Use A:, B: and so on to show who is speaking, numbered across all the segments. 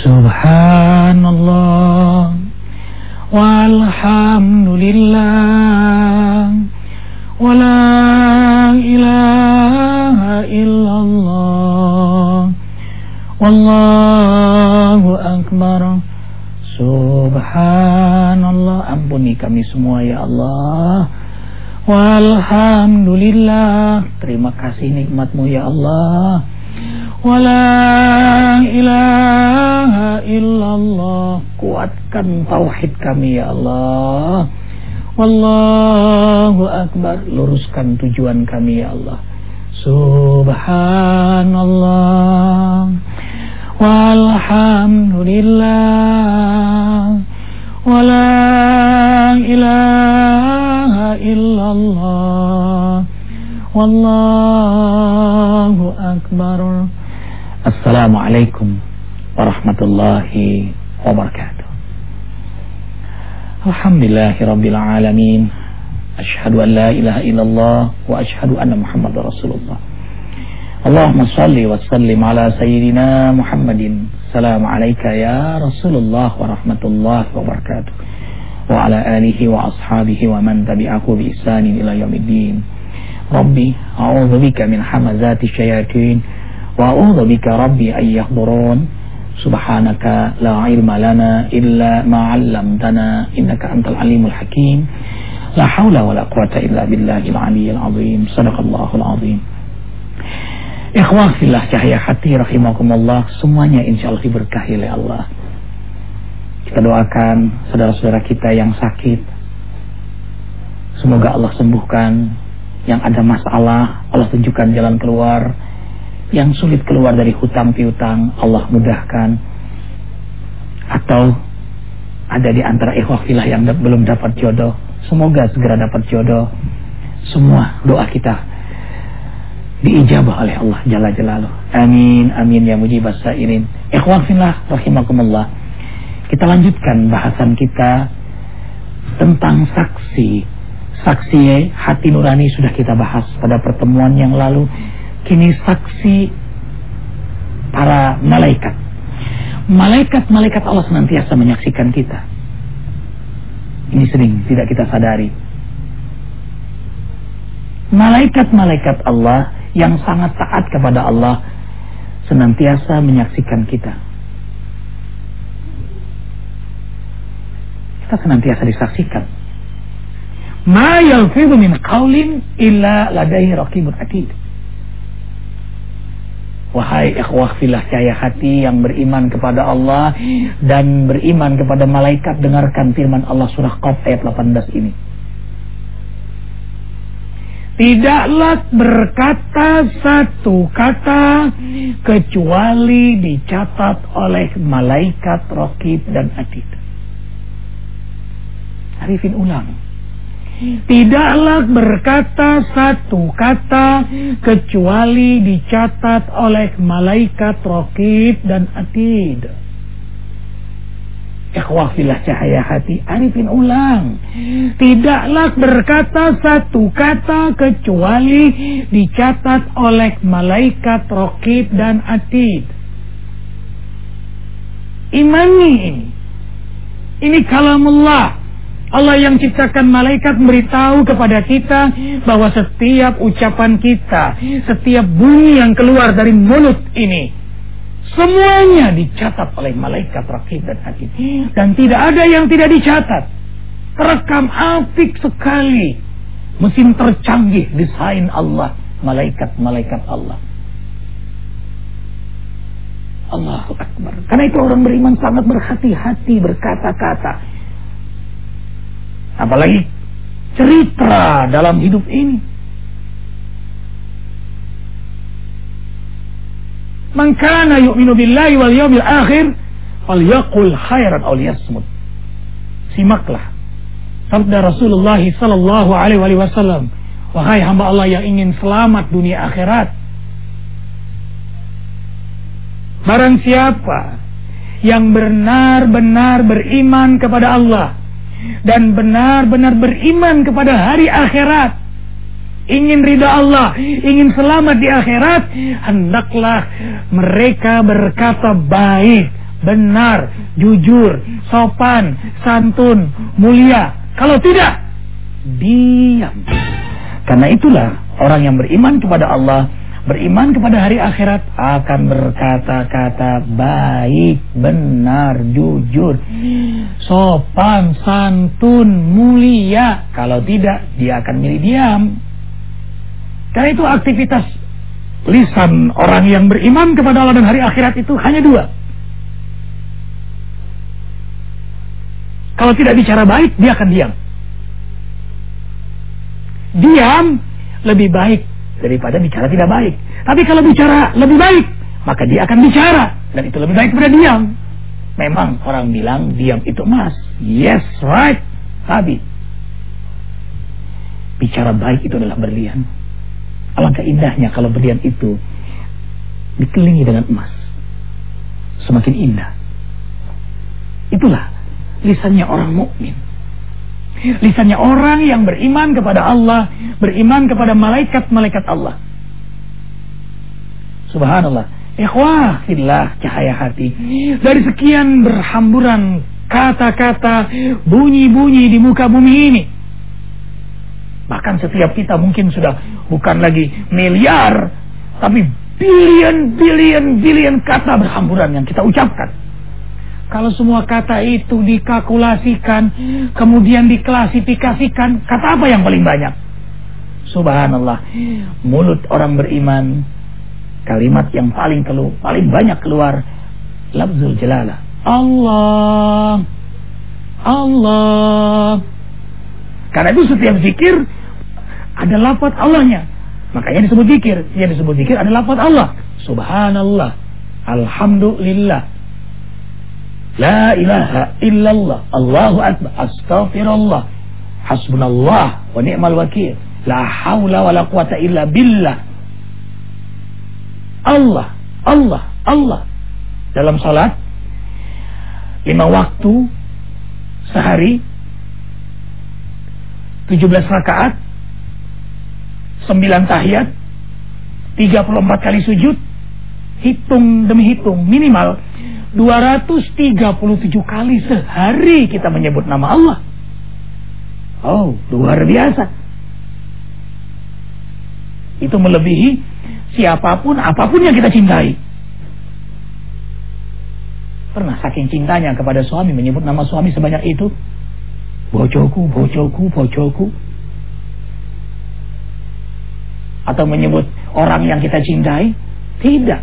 A: Subhanallah. Walhamdulillah. Wa la ilaha illallah. Wallahu akbar. Subhanallah. Ampuni kami semua ya Allah. Walhamdulillah. Terima kasih nikmatmu ya Allah Wala ilaha illallah. Kuatkan tauhid kami ya Allah. Wallahu akbar. Luruskan tujuan kami ya Allah. Subhanallah. Walhamdulillah. Wala ilaha illallah. Wallahu akbar Assalamualaikum warahmatullahi wabarakatuh. Alhamdulillahirabbil alamin. Asyhadu an la ilaha illallah wa asyhadu anna Muhammadar Rasulullah. Allahumma salli wa sallim ala sayyidina Muhammadin. Assalamu alayka ya Rasulullah wa rahmatullahi wa barakatuh. Wa ala alihi wa ashabihi wa man tabi'ahu bi ihsanin ila yaumiddin. Rabbi, a'udzu bika min hamazati syayatin wa a'udzu bika rabbi ay yahdurun subhanaka la ilma lana illa ma 'allamtana innaka antal alimul hakim. La haula wala quwata illa billahil aliyyil azim. Sadaqallahul azim. Ikhwah fillah cahaya hati rahimakumullah. Semuanya insyaallah diberkahi oleh Allah. Kita doakan saudara-saudara kita yang sakit. Semoga Allah sembuhkan. Yang ada masalah Allah tunjukkan jalan keluar yang sulit keluar dari hutang piutang Allah mudahkan. Atau ada di antara ikhwah yang belum dapat jodoh semoga segera dapat jodoh. Semua doa kita diijabah oleh Allah jalla jalaluh. Amin amin ya mujibas sairin. Ikhwah filah rahimakumullah. Kita lanjutkan bahasan kita tentang saksi. Saksi hati nurani sudah kita bahas pada pertemuan yang lalu kini saksi para malaikat. Malaikat-malaikat Allah senantiasa menyaksikan kita. Ini sering tidak kita sadari. Malaikat-malaikat Allah yang sangat taat kepada Allah senantiasa menyaksikan kita. Kita senantiasa disaksikan. Ma yalfidu min qawlin illa ladaihi raqibun atid. Wahai ikhwah filah cahaya hati yang beriman kepada Allah dan beriman kepada malaikat dengarkan firman Allah surah Qaf ayat 18 ini. Tidaklah berkata satu kata kecuali dicatat oleh malaikat rokib dan atid. Arifin ulang. Tidaklah berkata satu kata kecuali dicatat oleh malaikat rokib dan atid. Ikhwah filah cahaya hati Arifin ulang. Tidaklah berkata satu kata Kecuali dicatat oleh Malaikat rokib dan atid. Imani ini. Ini kalamullah Allah yang ciptakan malaikat memberitahu kepada kita bahwa setiap ucapan kita, setiap bunyi yang keluar dari mulut ini, semuanya dicatat oleh malaikat rakib dan hakim. Dan tidak ada yang tidak dicatat. Terekam apik sekali. Mesin tercanggih desain Allah. Malaikat-malaikat Allah. Allahu Akbar. Karena itu orang beriman sangat berhati-hati berkata-kata apalagi cerita dalam hidup ini. Man kana yu'minu billahi wal yawmil akhir falyaqul khairan aw liyasmut. Simaklah sabda Rasulullah sallallahu alaihi wasallam, wahai hamba Allah yang ingin selamat dunia akhirat. Barang siapa yang benar-benar beriman kepada Allah dan benar-benar beriman kepada hari akhirat ingin ridha Allah, ingin selamat di akhirat, hendaklah mereka berkata baik, benar, jujur, sopan, santun, mulia. Kalau tidak, diam. Karena itulah orang yang beriman kepada Allah, beriman kepada hari akhirat akan berkata-kata baik, benar, jujur, sopan, santun, mulia. Kalau tidak, dia akan milih diam. Karena itu aktivitas lisan orang yang beriman kepada Allah dan hari akhirat itu hanya dua. Kalau tidak bicara baik, dia akan diam. Diam lebih baik daripada bicara tidak baik. Tapi kalau bicara lebih baik, maka dia akan bicara. Dan itu lebih baik daripada diam. Memang orang bilang diam itu emas. Yes, right. Tapi bicara baik itu adalah berlian. Alangkah indahnya kalau berlian itu dikelilingi dengan emas. Semakin indah. Itulah lisannya orang mukmin. Lisannya orang yang beriman kepada Allah, beriman kepada malaikat-malaikat Allah. Subhanallah. Ikhwah fillah cahaya hati. Dari sekian berhamburan kata-kata, bunyi-bunyi di muka bumi ini. Bahkan setiap kita mungkin sudah bukan lagi miliar, tapi billion, billion, billion kata berhamburan yang kita ucapkan. Kalau semua kata itu dikalkulasikan, kemudian diklasifikasikan, kata apa yang paling banyak? Subhanallah. Mulut orang beriman, kalimat yang paling keluar, paling banyak keluar, lafzul jalalah. Allah. Allah. Karena itu setiap zikir ada lafaz Allahnya. Makanya disebut zikir. Yang disebut zikir ada lafaz Allah. Subhanallah. Alhamdulillah. La ilaha illallah. Allahu akbar. Astaghfirullah. Hasbunallah wa ni'mal wakil. La haula wa la quwata illa billah. Allah, Allah, Allah. Dalam salat lima waktu sehari 17 rakaat 9 tahiyat, 34 kali sujud, hitung demi hitung minimal 237 kali sehari kita menyebut nama Allah. Oh, luar biasa. Itu melebihi siapa pun, apa pun yang kita cintai. Pernah saking cintanya kepada suami menyebut nama suami sebanyak itu. Bojoku, bojoku, bojoku. atau menyebut orang yang kita cintai? Tidak.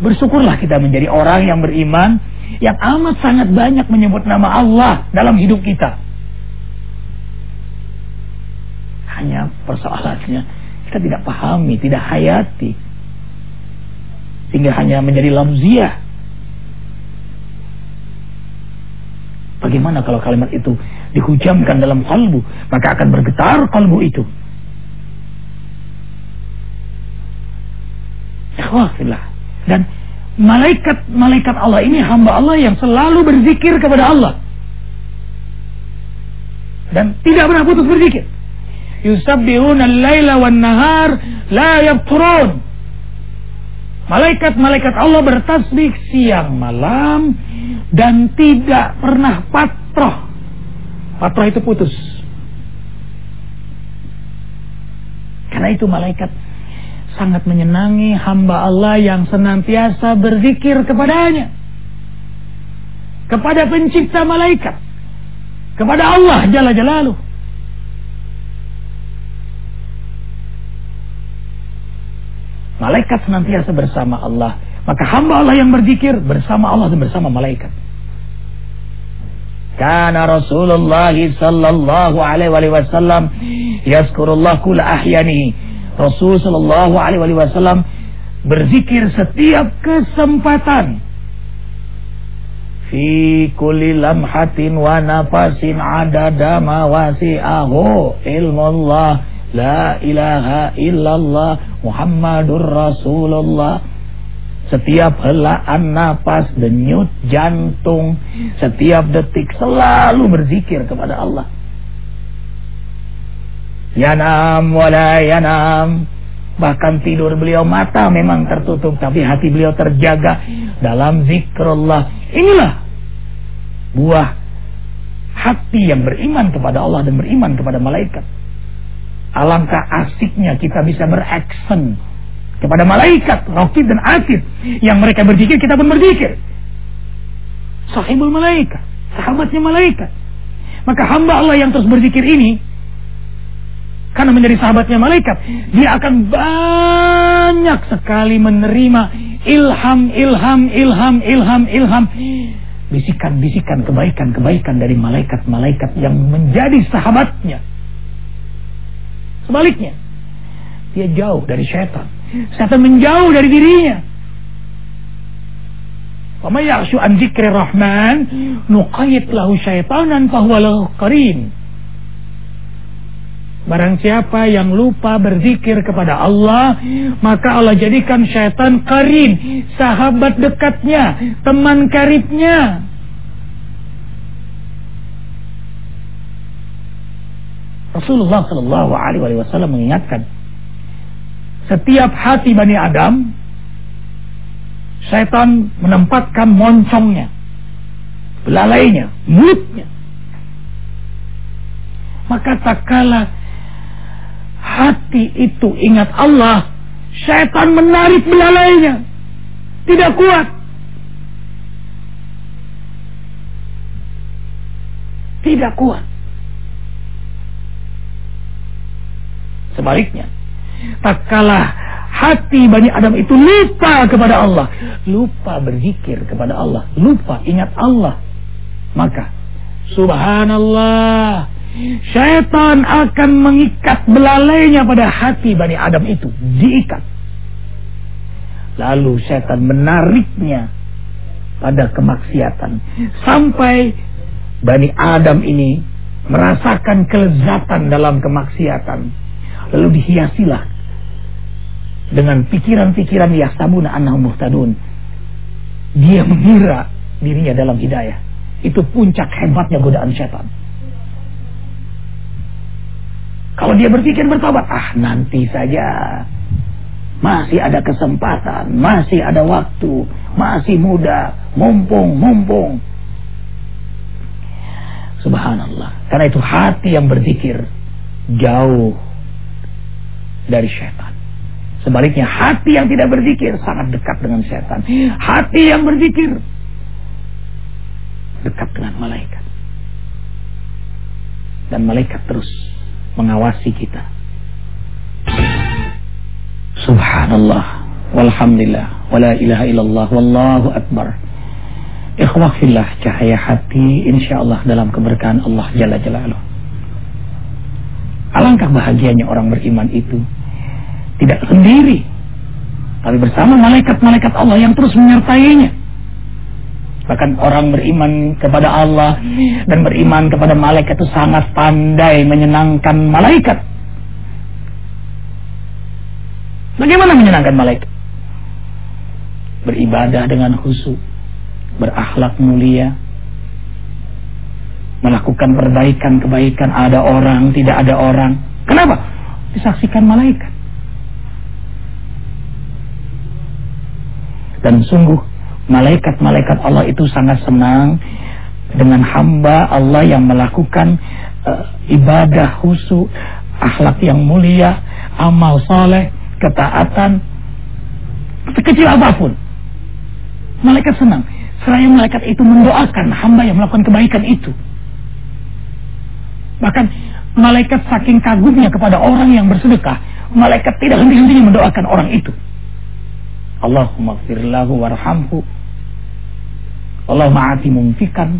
A: Bersyukurlah kita menjadi orang yang beriman yang amat sangat banyak menyebut nama Allah dalam hidup kita. Hanya persoalannya kita tidak pahami, tidak hayati. Sehingga hanya menjadi lamziah. Bagaimana kalau kalimat itu dihujamkan dalam kalbu, maka akan bergetar kalbu itu. Ikhwafillah. Dan malaikat-malaikat Allah ini hamba Allah yang selalu berzikir kepada Allah. Dan tidak pernah putus berzikir. Yusabbihuna al-laila wan nahar la yabturun. Malaikat-malaikat Allah bertasbih siang malam dan tidak pernah patroh. Patroh itu putus. Karena itu malaikat sangat menyenangi hamba Allah yang senantiasa berzikir kepadanya. Kepada pencipta malaikat. Kepada Allah Jalla Jalaluh. Malaikat senantiasa bersama Allah. Maka hamba Allah yang berzikir bersama Allah dan bersama malaikat. Karena Rasulullah sallallahu alaihi wasallam yazkurullah kula ahyanihi Rasul Shallallahu Alaihi Wasallam berzikir setiap kesempatan. Fi kulli lamhatin wa nafasin adada ma wasi'ahu ilmullah la ilaha illallah Muhammadur Rasulullah setiap helaan nafas, denyut jantung, setiap detik selalu berzikir kepada Allah. Yanam wala yanam. Bahkan tidur beliau mata memang tertutup. Tapi hati beliau terjaga. dalam zikrullah. Inilah buah hati yang beriman kepada Allah dan beriman kepada malaikat. Alangkah asiknya kita bisa beraksen kepada malaikat, Rafid dan Atid. Yang mereka berzikir, kita pun berzikir. Sahibul malaikat, sahabatnya malaikat. Maka hamba Allah yang terus berzikir ini, karena menjadi sahabatnya malaikat, dia akan banyak sekali menerima ilham, ilham, ilham, ilham, ilham. Bisikan-bisikan kebaikan-kebaikan dari malaikat-malaikat yang menjadi sahabatnya. Sebaliknya, dia jauh dari syaitan. Syaitan menjauh dari dirinya. Wa may ya'shu rahman nuqayyid lahu syaitanan fahuwa lahu qarin. Barang siapa yang lupa berzikir kepada Allah, maka Allah jadikan syaitan karin, sahabat dekatnya, teman karibnya. Rasulullah Shallallahu Alaihi Wasallam mengingatkan, setiap hati bani Adam, syaitan menempatkan moncongnya, belalainya, mulutnya. Maka tak kalah hati itu ingat Allah, setan menarik belalainya. Tidak kuat. Tidak kuat. Sebaliknya, tak kalah hati Bani Adam itu lupa kepada Allah, lupa berzikir kepada Allah, lupa ingat Allah, maka subhanallah Syaitan akan mengikat belalainya pada hati Bani Adam itu. Diikat. Lalu syaitan menariknya pada kemaksiatan. Sampai Bani Adam ini merasakan kelezatan dalam kemaksiatan. Lalu dihiasilah dengan pikiran-pikiran yasabuna annahum muhtadun. Dia mengira dirinya dalam hidayah. Itu puncak hebatnya godaan syaitan. Kalau dia berpikir bertobat, ah nanti saja. Masih ada kesempatan, masih ada waktu, masih muda, mumpung, mumpung. Subhanallah. Karena itu hati yang berzikir jauh dari syaitan. Sebaliknya hati yang tidak berzikir sangat dekat dengan syaitan. Hati yang berzikir dekat dengan malaikat. Dan malaikat terus mengawasi kita. Subhanallah, walhamdulillah, wala ilaha illallah, wallahu akbar. Ikhwah fillah, cahaya hati insyaallah dalam keberkahan Allah Jalla Jalaluh. Alangkah bahagianya orang beriman itu tidak sendiri, tapi bersama malaikat-malaikat Allah yang terus menyertainya. Bahkan orang beriman kepada Allah dan beriman kepada malaikat itu sangat pandai menyenangkan malaikat. Bagaimana menyenangkan malaikat? Beribadah dengan khusyuk, berakhlak mulia, melakukan perbaikan-kebaikan ada orang, tidak ada orang. Kenapa? Disaksikan malaikat. Dan sungguh malaikat-malaikat Allah itu sangat senang dengan hamba Allah yang melakukan uh, ibadah khusyuk, akhlak yang mulia, amal soleh, ketaatan, sekecil apa pun. Malaikat senang. Seraya malaikat itu mendoakan hamba yang melakukan kebaikan itu. Bahkan malaikat saking kagumnya kepada orang yang bersedekah, malaikat tidak henti-hentinya mendoakan orang itu. Allahumma firlahu warhamhu Allah ma'ati mumfikan.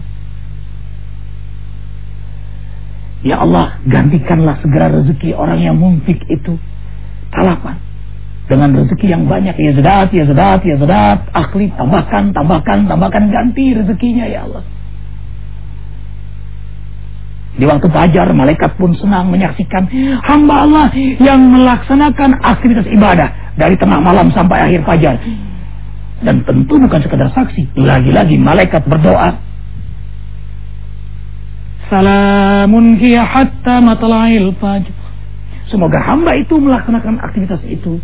A: Ya Allah, gantikanlah segera rezeki orang yang mumfik itu. Talapan. Dengan rezeki yang banyak. Ya zedat, ya zedat, ya zedat. Akhli, tambahkan, tambahkan, tambahkan. Ganti rezekinya ya Allah. Di waktu fajar, malaikat pun senang menyaksikan hamba Allah yang melaksanakan aktivitas ibadah dari tengah malam sampai akhir fajar. Dan tentu bukan sekadar saksi. Lagi-lagi malaikat berdoa. Salamun hiya hatta matla'il fajr. Semoga hamba itu melaksanakan aktivitas itu.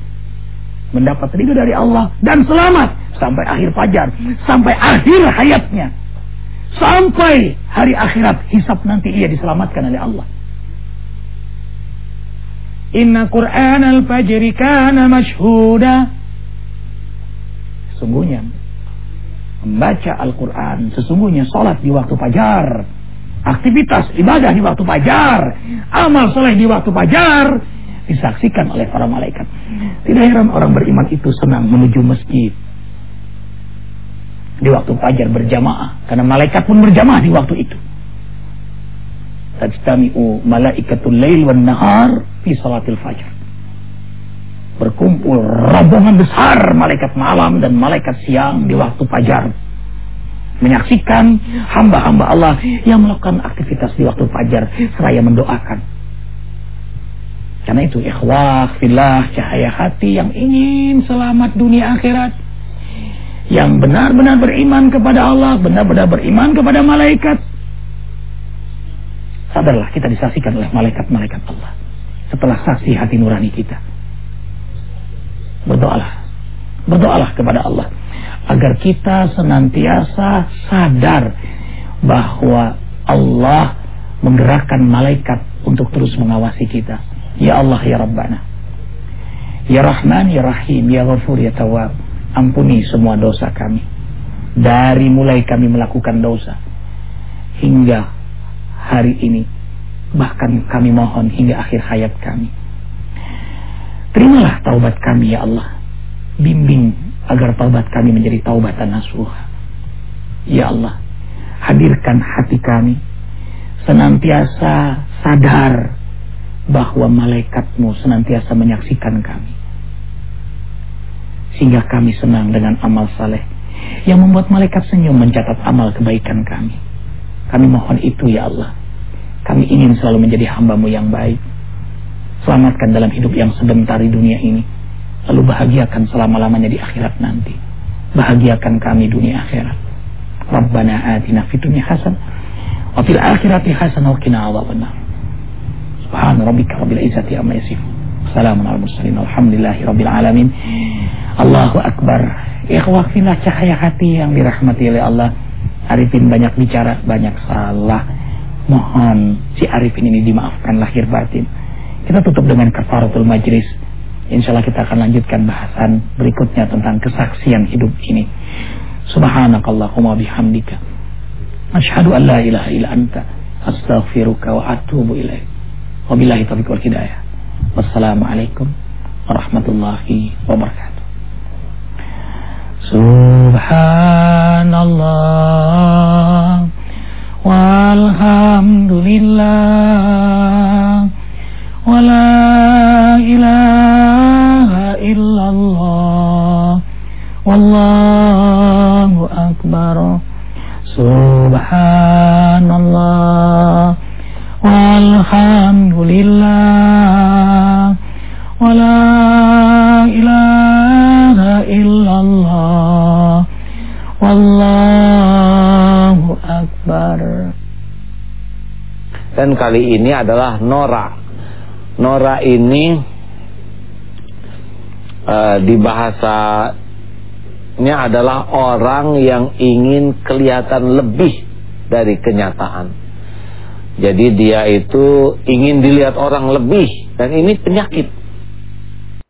A: Mendapat ridho dari Allah. Dan selamat sampai akhir fajar, sampai akhir hayatnya. Sampai hari akhirat hisab nanti ia diselamatkan oleh Allah. Inna Qur'an al-fajri kana mashhuda. Sesungguhnya membaca Al-Quran, sesungguhnya sholat di waktu fajar, aktivitas ibadah di waktu fajar, amal soleh di waktu fajar, disaksikan oleh para malaikat. Tidak heran orang beriman itu senang menuju masjid di waktu fajar berjamaah, karena malaikat pun berjamaah di waktu itu. Tajtami'u malaikatul lail wan nahar fi salatil fajar berkumpul rombongan besar malaikat malam dan malaikat siang di waktu fajar. Menyaksikan hamba-hamba Allah yang melakukan aktivitas di waktu fajar seraya mendoakan. Karena itu ikhwah filah cahaya hati yang ingin selamat dunia akhirat. Yang benar-benar beriman kepada Allah benar-benar beriman kepada malaikat. Sadarlah kita disaksikan oleh malaikat-malaikat Allah. Setelah saksi hati nurani kita Berdoalah. Berdoalah kepada Allah. Agar kita senantiasa sadar bahwa Allah menggerakkan malaikat untuk terus mengawasi kita. Ya Allah, Ya Rabbana. Ya Rahman, Ya Rahim, Ya Ghafur, Ya Tawab. Ampuni semua dosa kami. Dari mulai kami melakukan dosa. Hingga hari ini. Bahkan kami mohon hingga akhir hayat kami Terimalah taubat kami ya Allah. Bimbing agar taubat kami menjadi taubatan nasuh. Ya Allah, hadirkan hati kami senantiasa sadar bahwa malaikatmu senantiasa menyaksikan kami. Sehingga kami senang dengan amal saleh yang membuat malaikat senyum mencatat amal kebaikan kami. Kami mohon itu ya Allah. Kami ingin selalu menjadi hambamu yang baik Selamatkan dalam hidup yang sebentar di dunia ini. Lalu bahagiakan selama-lamanya di akhirat nanti. Bahagiakan kami dunia akhirat. Rabbana atina fid dunya hasan wa fil akhirati hasan wa qina adzabannar. Subhana rabbika rabbil izzati amma yasifun. Assalamu ala mursalin. Alhamdulillahi rabbil alamin. Allahu akbar. Ikhwah cahaya hati yang dirahmati oleh Allah. Arifin banyak bicara, banyak salah. Mohon si Arifin ini dimaafkan lahir batin. Kita tutup dengan kafaratul majlis. Insya Allah kita akan lanjutkan bahasan berikutnya tentang kesaksian hidup ini. Subhanakallahumma bihamdika. Asyhadu an la ilaha illa anta. Astaghfiruka wa atubu ilaih. Wabillahi taufiq wal hidayah. Wassalamualaikum warahmatullahi wabarakatuh. Subhanallah walhamdulillah ولا إله إلا الله والله أكبر سبحان الله والحمد لله ولا إله إلا الله والله أكبر
B: dan kali ini adalah Nora Nora ini uh, di bahasanya adalah orang yang ingin kelihatan lebih dari kenyataan. Jadi dia itu ingin dilihat orang lebih dan ini penyakit.